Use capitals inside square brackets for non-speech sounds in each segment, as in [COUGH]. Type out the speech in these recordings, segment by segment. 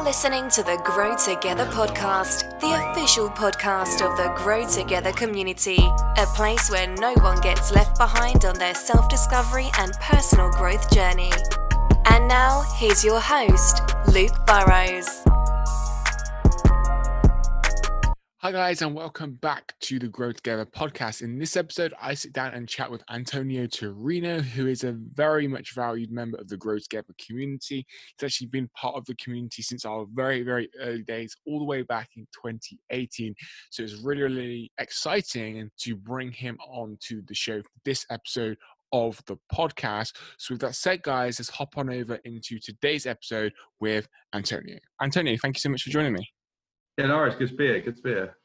now listening to the Grow2Gether podcast, the official podcast of the Grow2Gether community, a place where no one gets left behind on their self discovery and personal growth journey. And now, here's your host, Luke Burrows. Hi, guys, and welcome back to the Grow2Gether podcast. In this episode, I sit down and chat with Antonio Tourino, who is a very much valued member of the Grow2Gether community. He's actually been part of the community since our very, very early days, all the way back in 2018. So it's really, really exciting to bring him on to the show for this episode of the podcast. So, with that said, guys, let's hop on over into today's episode with Antonio. Antonio, thank you so much for joining me. Yeah, no. Good to be here. Good to be here.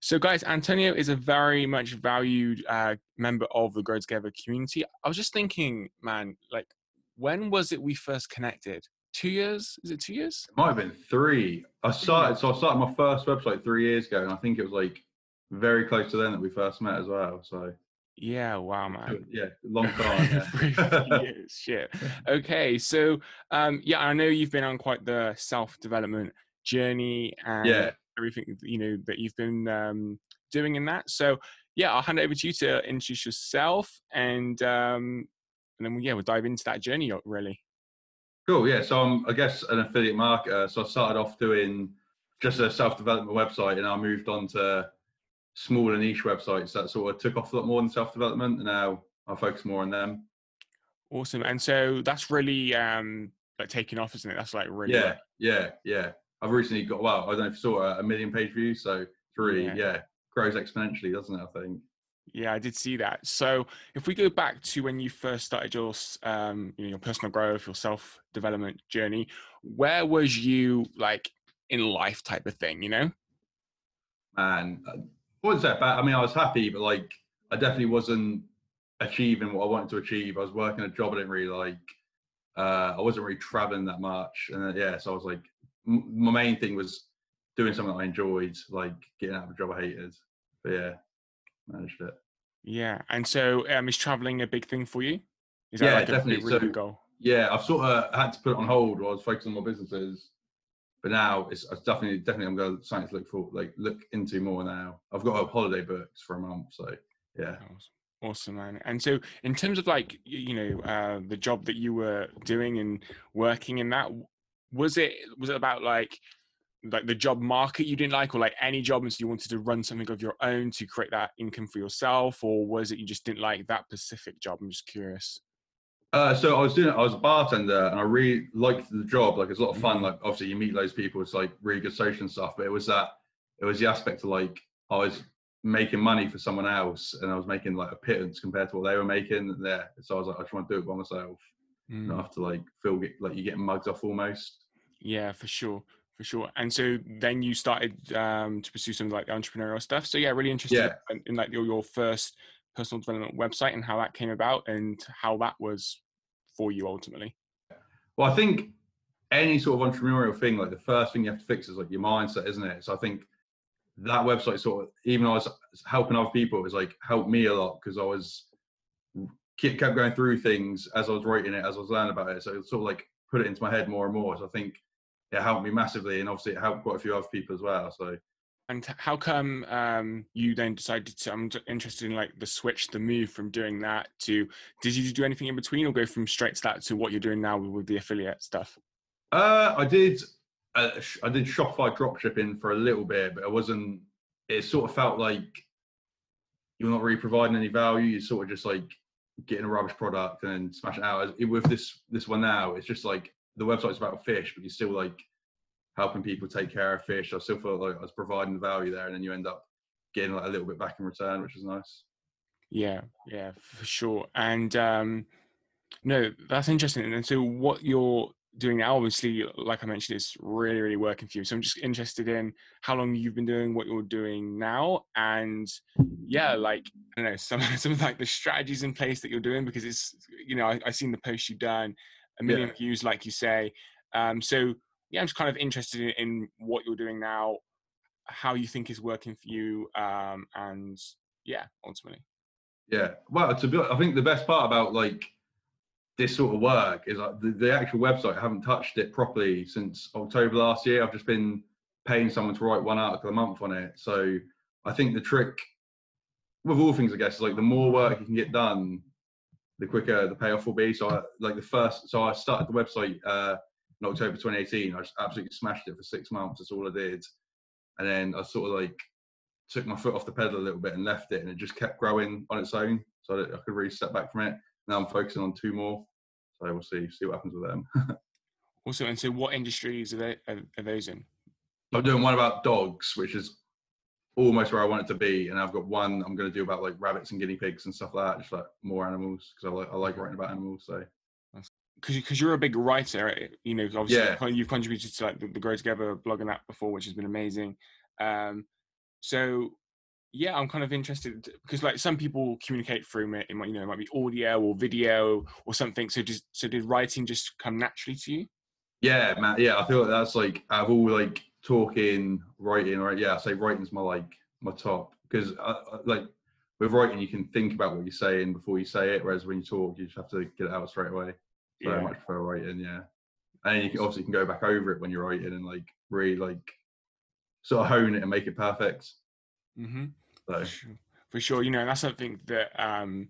So, guys, Antonio is a very much valued uh, member of the Grow2Gether community. I was just thinking, man, like, when was it we first connected? Two years? Is it two years? It might have been three. I started, so I started my first website three years ago, and I think it was like very close to then that we first met as well. So, yeah, wow, man. Yeah, long time. [LAUGHS] Yeah. [LAUGHS] years, shit. Okay, so um, yeah, I know you've been on quite the self development journey and yeah. Everything you know that you've been um, doing in that. So yeah, I'll hand it over to you to introduce yourself and um, and then yeah, we'll dive into that journey really. Cool. Yeah. So I'm I guess an affiliate marketer. So I started off doing just a self development website, and I moved on to smaller niche websites that sort of took off a lot more than self development, and now I focus more on them. Awesome. And so that's really um like taking off, isn't it? That's like really yeah, yeah, yeah. I've recently got well, I don't know if you saw a million page views, so three, yeah. yeah, grows exponentially, doesn't it? I think. Yeah, I did see that. So if we go back to when you first started your um, you know, your personal growth, your self development journey, where was you like in life type of thing, you know? And uh, wasn't that bad. I mean, I was happy, but like I definitely wasn't achieving what I wanted to achieve. I was working a job I didn't really like. Uh, I wasn't really traveling that much, and then, yeah, so I was like my main thing was doing something I enjoyed, like getting out of a job I hated. But yeah, managed it. Yeah, and so um, is traveling a big thing for you? Is that yeah, like definitely. really so, goal? Yeah, I've sort of had to put it on hold while I was focusing on my businesses. But now it's, it's definitely, definitely, I'm going to something to look for, like look into more now. I've got a holiday booked for a month, so yeah. Awesome, man. And so, in terms of like you know uh, the job that you were doing and working in that, was it was it about like like the job market you didn't like or like any job and so you wanted to run something of your own to create that income for yourself or was it you just didn't like that specific job i'm just curious uh, so I was doing, I was a bartender, and I really liked the job. Like it's a lot of fun. Mm-hmm. Like obviously you meet those people. It's like really good social and stuff. But it was that, it was the aspect of like I was making money for someone else, and I was making like a pittance compared to what they were making there. So I was like, I just want to do it by myself. Mm. Not have to like feel like you're getting mugged off almost. Yeah, for sure, for sure. And so then you started um, to pursue some like entrepreneurial stuff. So yeah, really interested yeah. in, in, like your, your first personal development website and how that came about and how that was for you ultimately. Well, I think any sort of entrepreneurial thing, like the first thing you have to fix is like your mindset, isn't it? So I think that website sort of, even though I was helping other people, it was like helped me a lot because I was kept going through things as I was writing it, as I was learning about it. So it sort of like put it into my head more and more. So I think it helped me massively, and obviously it helped quite a few other people as well. So. And how come um, you then decided to? I'm interested in like the switch, the move from doing that to. Did you do anything in between, or go from straight to that to what you're doing now with the affiliate stuff? Uh, I did. Uh, I did Shopify dropshipping for a little bit, but it wasn't. It sort of felt like you're not really providing any value. You're sort of just like getting a rubbish product and smash it out. With this this one now, it's just like the website's about fish, but you're still like helping people take care of fish. I still feel like I was providing value there, and then you end up getting like a little bit back in return, which is nice. Yeah, yeah, for sure. And um, no, that's interesting. And so, what you're doing now, obviously, like I mentioned, it's really, really working for you. So I'm just interested in how long you've been doing what you're doing now, and yeah, like I don't know [LAUGHS] some some of like the strategies in place that you're doing because it's you know I, seen the post you've done, a million yeah. views, like you say. Um, so yeah, I'm just kind of interested in, in, what you're doing now, how you think is working for you, um, and yeah, ultimately. Yeah, well, to be, I think the best part about like this sort of work is like the, the actual website. I haven't touched it properly since October last year. I've just been paying someone to write one article a month on it. So I think the trick with all things, I guess, is like the more work you can get done, the quicker the payoff will be. So I, like the first, so I started the website uh, in October 2018. I just absolutely smashed it for six months. That's all I did. And then I sort of like took my foot off the pedal a little bit and left it, and it just kept growing on its own. So I could really step back from it. Now I'm focusing on two more. So we'll see see what happens with them. [LAUGHS] also, and so what industries are, they, are, are those in? I'm doing one about dogs, which is almost where I want it to be, and I've got one I'm going to do about like rabbits and guinea pigs and stuff like that, just like more animals because I like I like writing about animals. So because you're a big writer, you know, obviously yeah. you've contributed to like the, the Grow2Gether blog and that before, which has been amazing. Um, so yeah, I'm kind of interested because like some people communicate through it. It might, you know, it might be audio or video or something. So just so did writing just come naturally to you? Yeah, man. Yeah, I feel like that's like I've all like talking, writing, right? Yeah, I say writing's my like my top because like with writing you can think about what you're saying before you say it, whereas when you talk you just have to get it out straight away. So yeah. I much prefer writing, yeah. And you can, obviously can go back over it when you're writing and like really like sort of hone it and make it perfect. Mm-hmm. So. For sure. For sure, you know, that's something that um,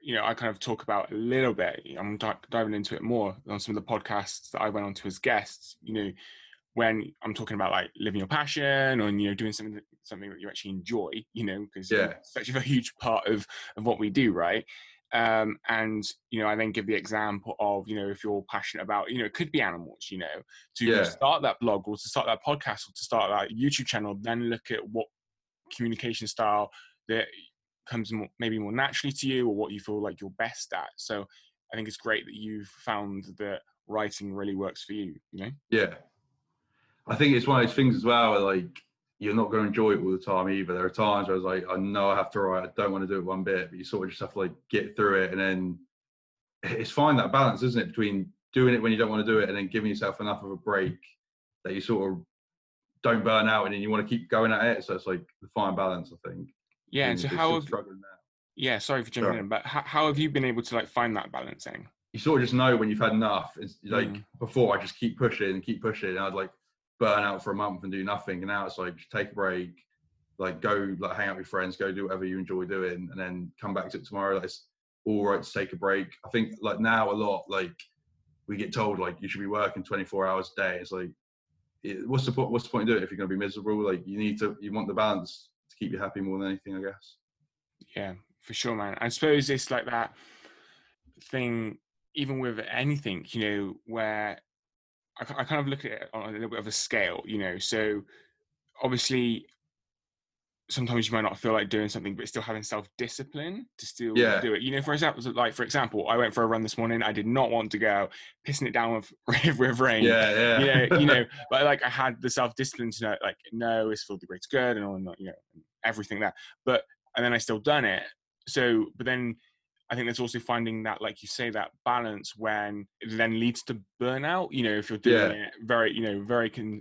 you know I kind of talk about a little bit. I'm di- diving into it more on some of the podcasts that I went on to as guests. You know, when I'm talking about like living your passion or you know doing something something that you actually enjoy. You know, because yeah, it's actually a huge part of of what we do, right? Um, and you know, I then give the example of you know if you're passionate about you know it could be animals, you know, to yeah. start that blog or to start that podcast or to start that YouTube channel, then look at what communication style that comes more, maybe more naturally to you or what you feel like you're best at. So I think it's great that you've found that writing really works for you. You know? Yeah, I think it's one of those things as well. like you're not going to enjoy it all the time either. There are times where I was like, I know I have to write. I don't want to do it one bit, but you sort of just have to like get through it, and then it's fine that balance, isn't it, between doing it when you don't want to do it and then giving yourself enough of a break that you sort of don't burn out and then you want to keep going at it. So it's like the fine balance, I think. Yeah. And so how have, yeah, sorry for jumping sorry. in, but how, how have you been able to like find that balancing? You sort of just know when you've had enough. It's like mm. before I just keep pushing and keep pushing and I'd like burn out for a month and do nothing. And now it's like take a break, like go like hang out with friends, go do whatever you enjoy doing, and then come back to it tomorrow. Like it's all right to take a break. I think like now a lot like we get told like you should be working 24 hours a day. It's like it, what's the point? What's the point of doing it if you're going to be miserable? Like you need to, you want the balance to keep you happy more than anything, I guess. Yeah, for sure, man. I suppose it's like that thing, even with anything, you know, where I, I kind of look at it on a little bit of a scale, you know. So obviously, sometimes you might not feel like doing something, but still having self discipline to still yeah. do it. You know, for example, like for example, I went for a run this morning. I did not want to go, pissing it down [LAUGHS] with with rain. Yeah, yeah. You know, you know, [LAUGHS] but like I had the self discipline to know, like, no, it's for the great good and all, and you know, everything that. But and then I still done it. So, but then I think there's also finding that, like you say, that balance when it then leads to burnout. You know, if you're doing yeah. it very, you know, very con-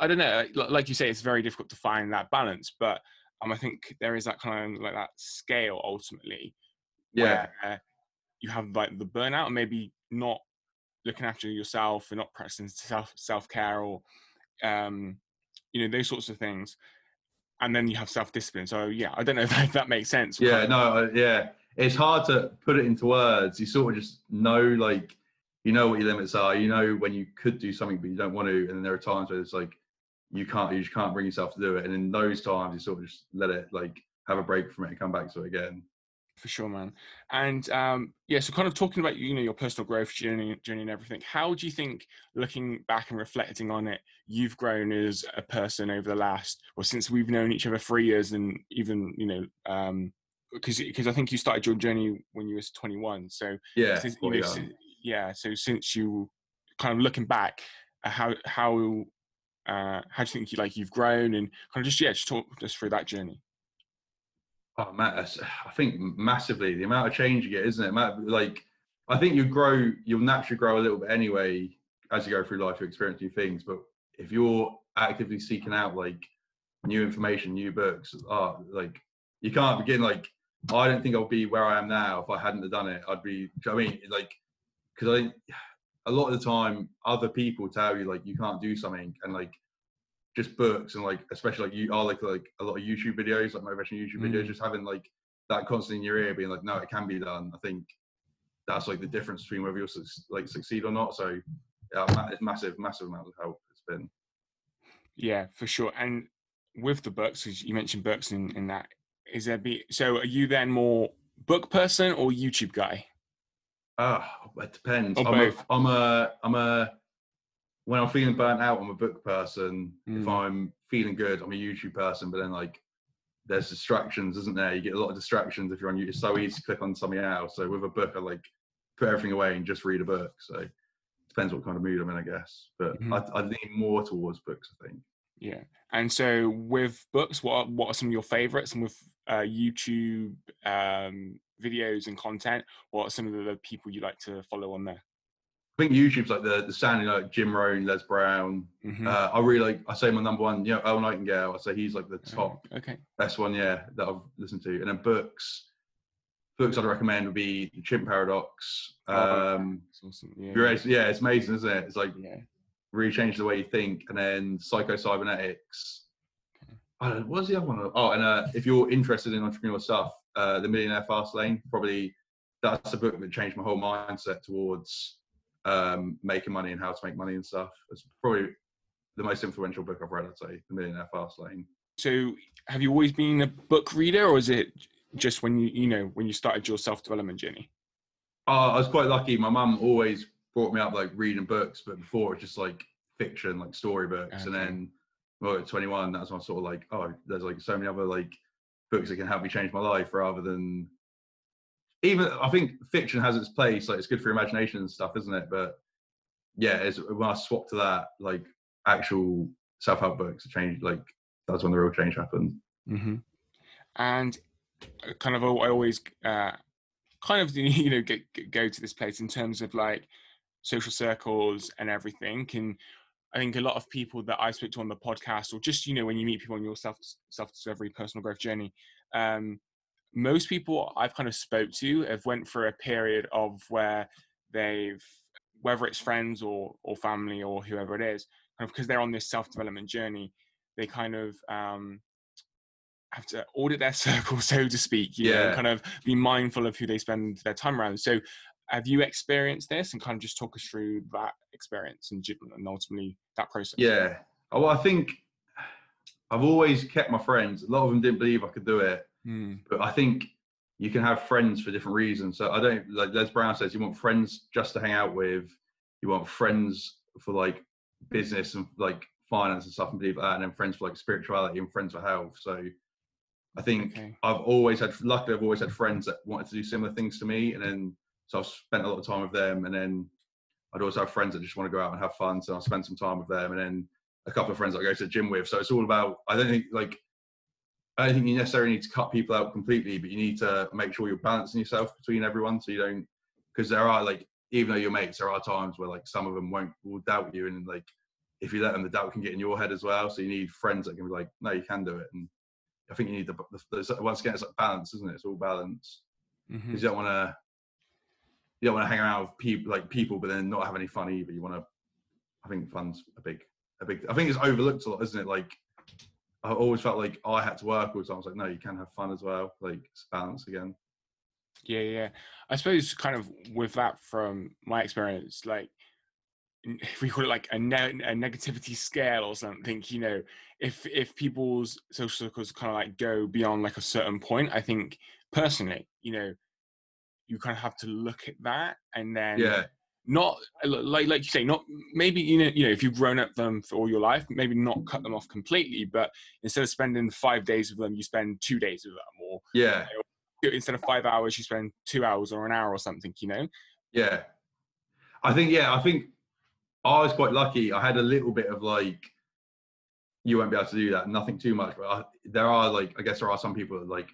I don't know. Like you say, it's very difficult to find that balance, but um, I think there is that kind of like that scale ultimately. Yeah. you have like the burnout, and maybe not looking after yourself and not practicing self self care or, um, you know, those sorts of things. And then you have self discipline. So yeah, I don't know [LAUGHS] if that makes sense. Yeah. No. Yeah. It's hard to put it into words. You sort of just know, like, you know what your limits are. You know when you could do something but you don't want to, and then there are times where it's like you can't, you just can't bring yourself to do it. And in those times, you sort of just let it like have a break from it and come back to it again. For sure, man. And um, yeah, so kind of talking about you know your personal growth journey, journey and everything. How do you think, looking back and reflecting on it, you've grown as a person over the last, or since we've known each other three years, and even you know, um, because because I think you started your journey when you was 21. So yeah, you know, yeah. So since you kind of looking back, uh, how how uh, how do you think you like you've grown and kind of just yeah, just talk us through that journey. Oh man, I think massively the amount of change you get, isn't it? Like I think you grow, you'll naturally grow a little bit anyway as you go through life. You experience new things, but if you're actively seeking out like new information, new books, oh, like you can't begin like I don't think I'll be where I am now if I hadn't done it. I'd be. I mean, like, because I, a lot of the time, other people tell you like you can't do something, and like, just books and like, especially like you are like like a lot of YouTube videos, like motivational YouTube videos, Mm. just having like that constantly in your ear, being like, no, it can be done. I think that's like the difference between whether you'll like succeed or not. So, yeah, it's massive, massive amount of help. It's been. Yeah, for sure. And with the books, you mentioned books in, in that, is there be so are you then more book person or YouTube guy? Ah, it depends. Or I'm both. I'm a, I'm a, when I'm feeling burnt out, I'm a book person. If Mm. I'm feeling good, I'm a YouTube person. But then like, there's distractions, isn't there? You get a lot of distractions if you're on YouTube. It's so easy to click on something else. So with a book, I like put everything away and just read a book. So it depends what kind of mood I'm in, I guess. But Mhm. I, I lean more towards books, I think. Yeah. And so with books, what are, what are some of your favorites? And with uh, YouTube um, videos and content, what are some of the people you like to follow on there? I think YouTube's like the the sounding like Jim Rohn, Les Brown. Mhm. Uh, I really like. I say my number one. You know, Earl Nightingale. I say he's like the Uh, top okay. Best one, yeah, that I've listened to. And then books, books I'd recommend would be The Chimp Paradox. Oh, Um, That's awesome. Yeah. yeah, it's amazing, isn't it? It's like Yeah. really changed the way you think. And then Psycho Cybernetics. I don't, what's the other one? Oh, and uh, if you're interested in entrepreneurial stuff, uh, The Millionaire Fast Lane, probably that's a book that changed my whole mindset towards um, making money and how to make money and stuff. It's probably the most influential book I've read, I'd say, The Millionaire Fast Lane. So have you always been a book reader or is it just when you, you know, when you started your self-development journey? Uh, I was quite lucky. My mum always brought me up like reading books, but before it was just like fiction, like storybooks. And then, well, at 21, that's when I sort of like, oh, there's like so many other like books that can help me change my life rather than even. I think fiction has its place. Like it's good for imagination and stuff, isn't it? But yeah, it's when I swapped to that, like actual self help books, it changed. Like that's when the real change happened. Mm-hmm. And uh, kind of, I always uh, kind of, [LAUGHS] you know, get, get- go to this place in terms of like social circles and everything. And I think a lot of people that I speak to on the podcast, or just you know, when you meet people on your self self discovery, personal growth journey, um, most people I've kind of spoke to have went through a period of where they've, whether it's friends or or family or whoever it is, kind of because they're on this self development journey, they kind of um, have to audit their [LAUGHS] circle, so to speak. You know, Yeah. kind of be mindful of who they spend their time around. So, have you experienced this, and kind of just talk us through that experience and, and ultimately that process? Yeah. Oh, well, I think I've always kept my friends. A lot of them didn't believe I could do it. Hmm. but I think you can have friends for different reasons. So I don't like Les Brown says you want friends just to hang out with, you want friends for like business and like finance and stuff and believe that, and then friends for like spirituality and friends for health. So I think Okay. I've always had luckily I've always had friends that wanted to do similar things to me, and then so I've spent a lot of time with them, and then I'd also have friends that just want to go out and have fun, so I'll spend some time with them, and then a couple of friends that I go to the gym with. So it's all about. I don't think like I don't think you necessarily need to cut people out completely, but you need to make sure you're balancing yourself between everyone, so you don't because there are like even though you're mates, there are times where like some of them won't will doubt you, and like if you let them, the doubt can get in your head as well. So you need friends that can be like, no, you can do it, and I think you need the, the, the once again it's like balance, isn't it? It's all balance mm-hmm. because you don't want to you don't want to hang around with people like people, but then not have any fun either. You want to. I think fun's a big, a big. I think it's overlooked a lot, isn't it? Like I always felt like I had to work all the. I was like, no, you can have fun as well. Like it's balance again. Yeah, yeah. I suppose kind of with that from my experience, like if [LAUGHS] we call it like a, ne- a negativity scale or something, you know, if if people's social circles kind of like go beyond like a certain point, I think personally, you know, you kind of have to look at that and then Yeah, not like like you say, not maybe you know you know if you've grown up them for all your life, maybe not cut them off completely, but instead of spending five days with them, you spend two days with them, or yeah, instead of five hours, you spend two hours or an hour or something, you know? yeah. I think yeah, I think I was quite lucky. I had a little bit of like you won't be able to do that. Nothing too much, but I, there are like I guess there are some people that like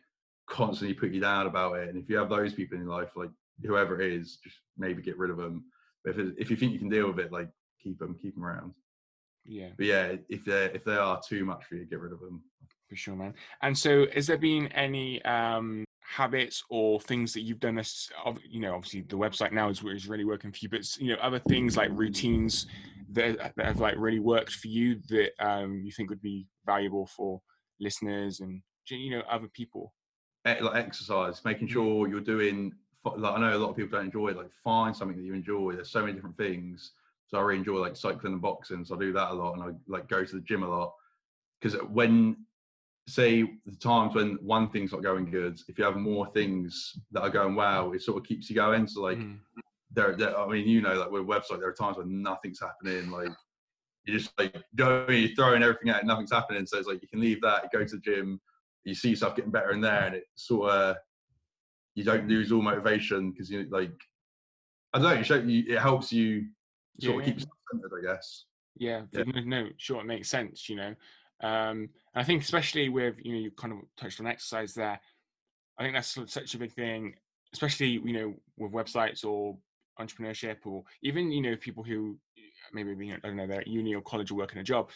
constantly put you down about it. And if you have those people in your life, like whoever it is, just maybe get rid of them. But if if you think you can deal with it, like keep them, keep them around. Yeah, But yeah, if they if they are too much for you, get rid of them. for sure, man. And so, has there been any um, habits or things that you've done this you know obviously the website now is, is really working for you but you know other things like routines that, that have like really worked for you that um, you think would be valuable for listeners and you know other people like exercise making mm. sure you're doing like i know a lot of people don't enjoy it like find something that you enjoy there's so many different things so i really enjoy like cycling and boxing so i do that a lot and i like go to the gym a lot because when say the times when one thing's not going good, if you have more things that are going well, it sort of keeps you going. So like mm. there, there, I mean, you know, like with a website, there are times when nothing's happening. Like you just like go, you're throwing everything out, nothing's happening. So it's like you can leave that, go to the gym, you see yourself getting better in there, and it sort of you don't lose all motivation because you like I don't know, it, you, it helps you sort yeah, of keep yeah. centered, I guess. Yeah, yeah, no, sure, it makes sense, you know. Um, I think especially with you know you kind of touched on exercise there. I think that's such a big thing, especially you know with websites or entrepreneurship or even you know people who maybe I don't know they're at uni or college or working a job.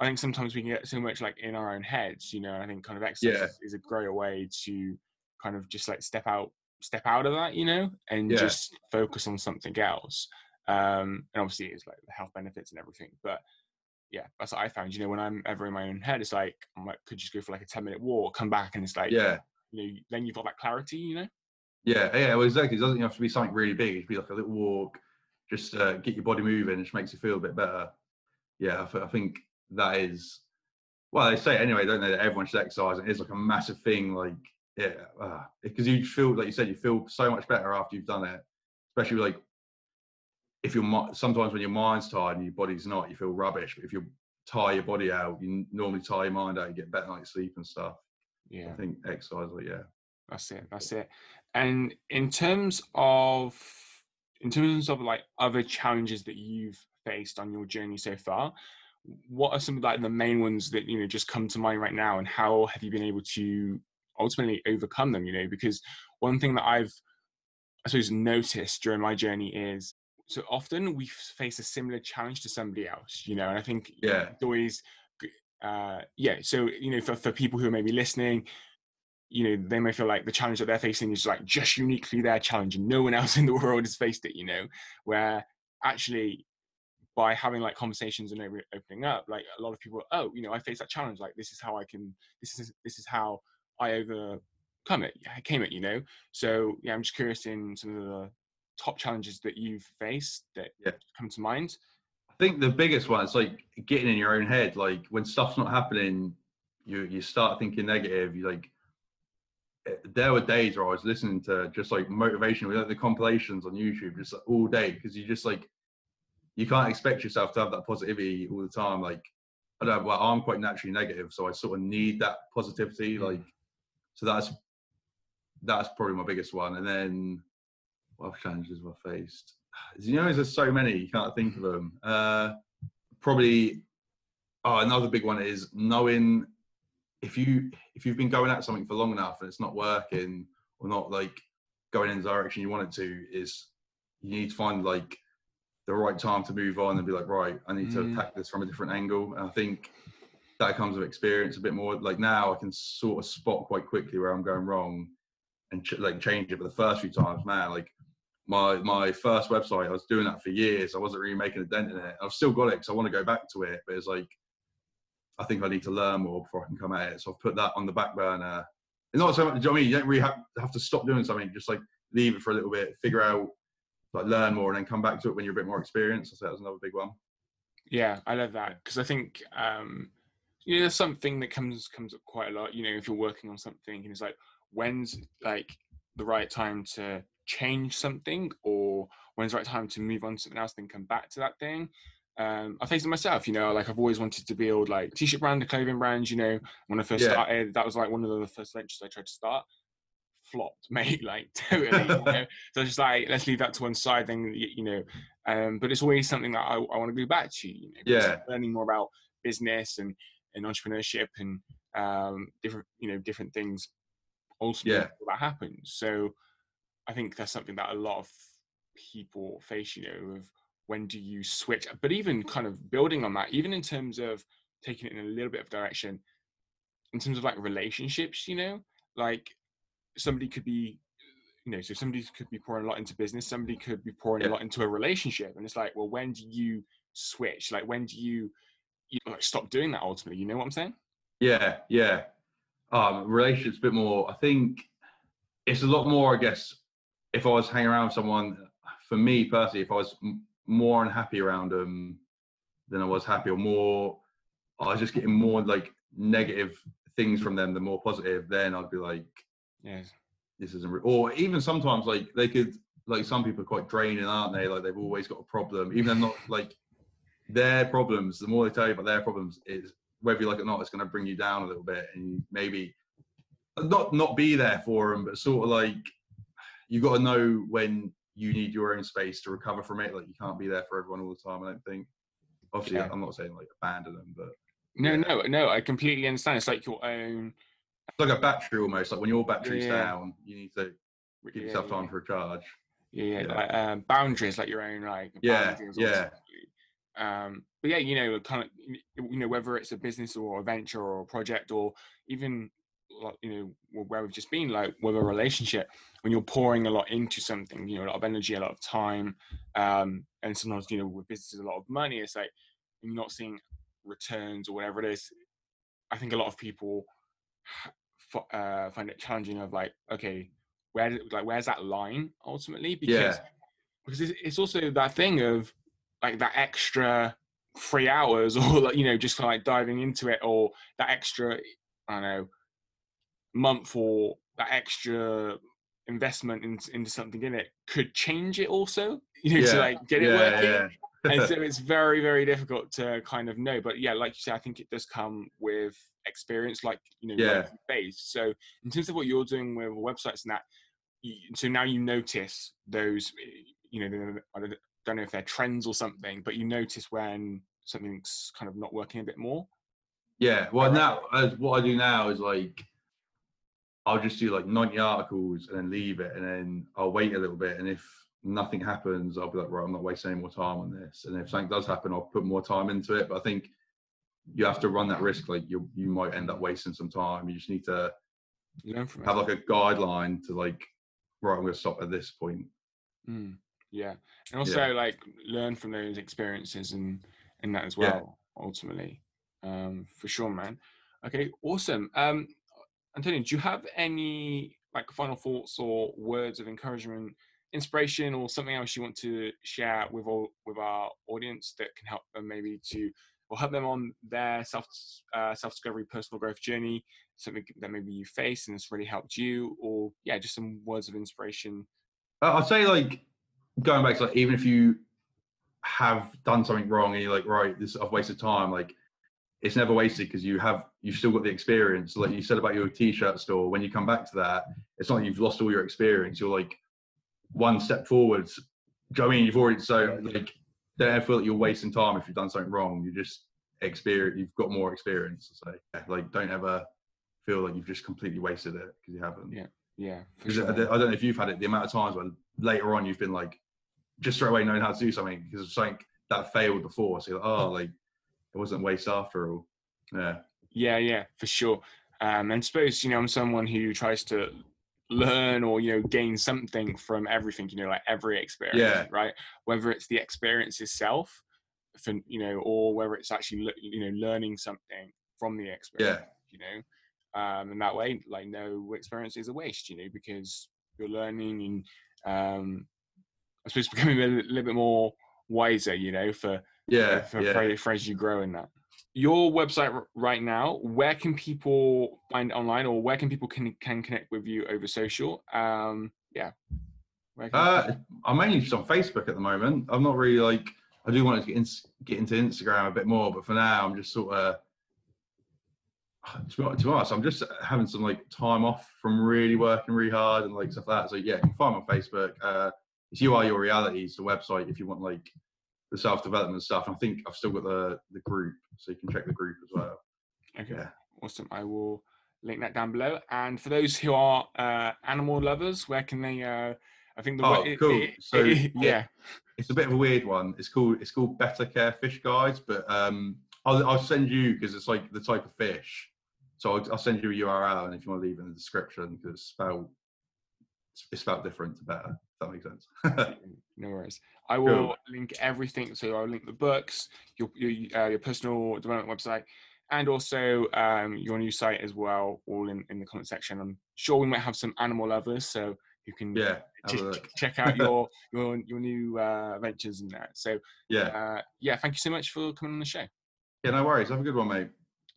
I think sometimes we can get so much like in our own heads, you know. I think kind of exercise yeah. is, a great way to kind of just like step out, step out of that, you know, and yeah. just focus on something else. Um, and obviously, it's like the health benefits and everything, but yeah, that's what I found. You know, when I'm ever in my own head, it's like I like, could just go for like a ten minute walk, come back, and it's like yeah, you know, then you've got that clarity. You know. Yeah, yeah, well, exactly. It doesn't have to be something really big. It should be like a little walk, just uh, get your body moving, which makes you feel a bit better. Yeah, I, think that is. Well, they say anyway, don't they? That everyone should exercise. and It is like a massive thing. Like, yeah, because uh, you feel like you said, you feel so much better after you've done it. Especially like if you're sometimes when your mind's tired and your body's not, you feel rubbish. But if you tire your body out, you normally tire your mind out, you get better night's sleep and stuff. Yeah, I think exercise, like, yeah, that's it. That's it. And in terms of in terms of like other challenges that you've faced on your journey so far, what are some of like the main ones that you know just come to mind right now, and how have you been able to ultimately overcome them? You know, because one thing that I've I suppose noticed during my journey is so often we face a similar challenge to somebody else, you know, and I think yeah, it's always, uh, yeah. So you know, for for people who may be listening, you know, they may feel like the challenge that they're facing is like just uniquely their challenge, and no one [LAUGHS] else in the world has faced it. You know, where actually by having like conversations and opening up, like a lot of people, oh, you know, I face that challenge. Like this is how I can. This is this is how I overcome it. I came it. You know. So yeah, I'm just curious in some of the top challenges that you've faced that yeah. come to mind? I think the biggest one is like getting in your own head. Like when stuff's not happening, you you start thinking negative. You like eh, there were days where I was listening to just like motivation, like the compilations on YouTube, just like, all day because you just like you can't expect yourself to have that positivity all the time. Like I don't know, well, I'm quite naturally negative, so I sort of need that positivity. Mm. Like so that's that's probably my biggest one. And then what challenges have I faced? You know, there's so many you can't think of them. Uh, probably, oh, another big one is knowing if you if you've been going at something for long enough and it's not working or not like going in the direction you want it to, is you need to find like the right time to move on and be like, right, I need to mm. attack this from a different angle. And I think that comes with experience a bit more. Like now, I can sort of spot quite quickly where I'm going wrong and ch- like change it. But the first few times, man, like my my first website. I was doing that for years. I wasn't really making a dent in it. I've still got it because I want to go back to it, but it's like I think I need to learn more before I can come at it. So I've put that on the back burner. It's not so much. You know I mean, you don't really have, have to stop doing something. Just like leave it for a little bit, figure out, like learn more, and then come back to it when you're a bit more experienced. I say was another big one. Yeah, I love that because I think um, you know there's something that comes comes up quite a lot. You know, if you're working on something and it's like when's like the right time to change something or when's the right time to move on to something else then come back to that thing um, I face it myself, you know, like I've always wanted to build like t-shirt brand, clothing brands, you know, when I first yeah. started, that was like one of the first ventures I tried to start. Flopped, [LAUGHS] mate, like [LAUGHS] totally. you know? So just like, let's leave that to one side then, you know, um, but it's always something that I, I want to go back to, you know, yeah. learning more about business and, and entrepreneurship and um, different, you know, different things ultimately yeah. that happens. So I think that's something that a lot of people face, you know, of when do you switch? But even kind of building on that, even in terms of taking it in a little bit of direction, in terms of like relationships, you know, like somebody could be you know so somebody could be pouring a lot into business somebody could be pouring Yeah. a lot into a relationship and it's like well when do you switch like when do you, you like stop doing that ultimately you know what i'm saying Yeah, yeah. Um, relationships a bit more. I think it's a lot more. I guess if I was hanging around with someone, for me personally, if I was m- more unhappy around them than I was happy, or more, I was just getting more like negative things from them than more positive. Then I'd be like, yes this isn't. Re-. Or even sometimes like they could like some people are quite draining, aren't they? Like they've always got a problem, even though not like their problems. The more they tell you about their problems, is whether you like it or not, it's going to bring you down a little bit, and you maybe uh, not not be there for them, but sort of like you got to know when you need your own space to recover from it. Like you can't be there for everyone all the time. I don't think. Obviously, Yeah. I'm not saying like abandon them, but no no no i completely understand it's like your own it's like a battery almost. Like when your battery's Yeah. down, you need to give yeah, yourself yeah. time for a charge. yeah, yeah, Yeah. like um, boundaries, like your own like Yeah, boundaries yeah. Um, but yeah, you know, kind of, you know, whether it's a business or a venture or a project or even like you know where we've just been, like with a relationship, when you're pouring a lot into something, you know, a lot of energy, a lot of time, um, and sometimes you know with businesses a lot of money, it's like you're not seeing returns or whatever it is. I think a lot of people uh, find it challenging of like, okay, where like where's that line ultimately? Because Yeah. because it's, it's also that thing of like that extra three hours [LAUGHS] or like you know just like diving into it or that extra I don't know month or that extra investment in, into something in it could change it also [LAUGHS] you know to like get it yeah, working yeah. And so [LAUGHS] it's very very difficult to kind of know but yeah like you say i think it does come with experience like you know Yeah. base so in terms of what you're doing with websites and that you, so now you notice those eh, you know i don't, don't know if they're trends or something but you notice when something's kind of not working a bit more Yeah, well, now as what I do now is like I'll just do like 90 articles and then leave it, and then I'll wait a little bit, and if nothing happens, I'll be like, right, I'm not wasting any more time on this, and if something does happen, I'll put more time into it. But I think you have to run that risk. Like you, you might end up wasting some time. You just need to learn from it have like a guideline to like, right, I'm going to stop at this point. Mm, yeah, and also like learn from those experiences and and that as Yeah. well. Ultimately, um, for sure, man. Okay, awesome. Um, Antonio, do you have any like final thoughts or words of encouragement, inspiration, or something else you want to share with all with our audience that can help them maybe to or help them on their self uh, self discovery, personal growth journey? Something that maybe you face and it's really helped you, or yeah, just some words of inspiration. Uh, I'd say like going back to like even if you have done something wrong and you're like right this I've wasted time like it's never wasted because you have you've still got the experience like you said about your t-shirt store when you come back to that it's not like you've lost all your experience you're like one step forwards do you know what I mean you've already so like don't ever feel that you're wasting time if you've done something wrong you just experience you've got more experience so yeah, like don't ever feel like you've just completely wasted it because you haven't Yeah. Yeah, for 'Cause sure. I don't know if you've had it, the amount of times when later on you've been like, just straight away knowing how to do something because of something that failed before. So you're like, oh, like it wasn't waste after all. Yeah. Yeah, yeah, for sure. Um, and suppose you know I'm someone who tries to learn or you know gain something from everything. You know, like every experience, Yeah. right? Whether it's the experience itself, for, you know, or whether it's actually you know learning something from the experience. You know, um, and that way, like no experience is a waste. You know, because you're learning and um, I suppose becoming a little, little bit more wiser. You know, for Yeah. for, yeah. for, for as you grow in that. Your website right now, where can people find online or where can people can, can connect with you over social? Um, yeah. Where can- Uh, I'm mainly just on Facebook at the moment. I'm not really like, I do want to get, in, get into Instagram a bit more, but for now, I'm just sort of, to to honest, I'm just having some like time off from really working really hard and like stuff like that. So yeah, you can find me on Facebook. Uh, it's You Are Your Reality, it's the website if you want like the self development stuff. And I think I've still got the the group, so you can check the group as well. okay. yeah. Awesome. I will link that down below. And for those who are uh, animal lovers, where can they? Uh, I think the Oh, way- it- cool. it- So, it- yeah. It's a bit of a weird one. It's called it's called Betta Care Fish Guides, but um, I'll I'll send you because it's like the type of fish. So I'll, I'll send you a URL, and if you want to leave it in the description, because it's spelled it's felt different to better. That makes sense. [LAUGHS] no worries. I will link everything. So I'll link the books, your your, uh, your personal development website, and also um, your new site as well, all in, in the comment section. I'm sure we might have some animal lovers, so you can yeah ch- check out your your your new uh, ventures and that. So yeah, uh, yeah. Thank you so much for coming on the show. Yeah, no worries. Have a good one, mate.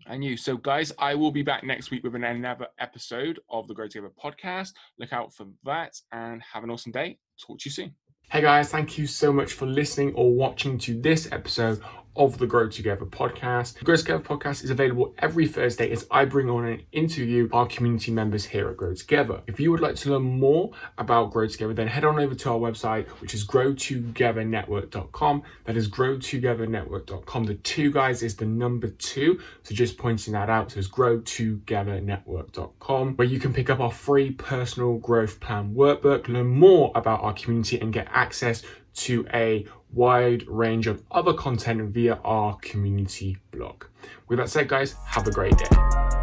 And you. So, guys, I will be back next week with another episode of the Grow2Gether podcast. Look out for that and have an awesome day. Talk to you soon. Hey guys, thank you so much for listening or watching to this episode of the Grow2Gether podcast. The Grow2Gether podcast is available every Thursday as I bring on and interview our community members here at Grow2Gether. If you would like to learn more about Grow2Gether, then head on over to our website, which is grow2gethernetwork.com. That is grow2gethernetwork.com. The two guys is the number two, so just pointing that out. So it's grow2gethernetwork.com, where you can pick up our free personal growth plan workbook, learn more about our community, and get access to a wide range of other content via our community blog. With that said, guys, have a great day.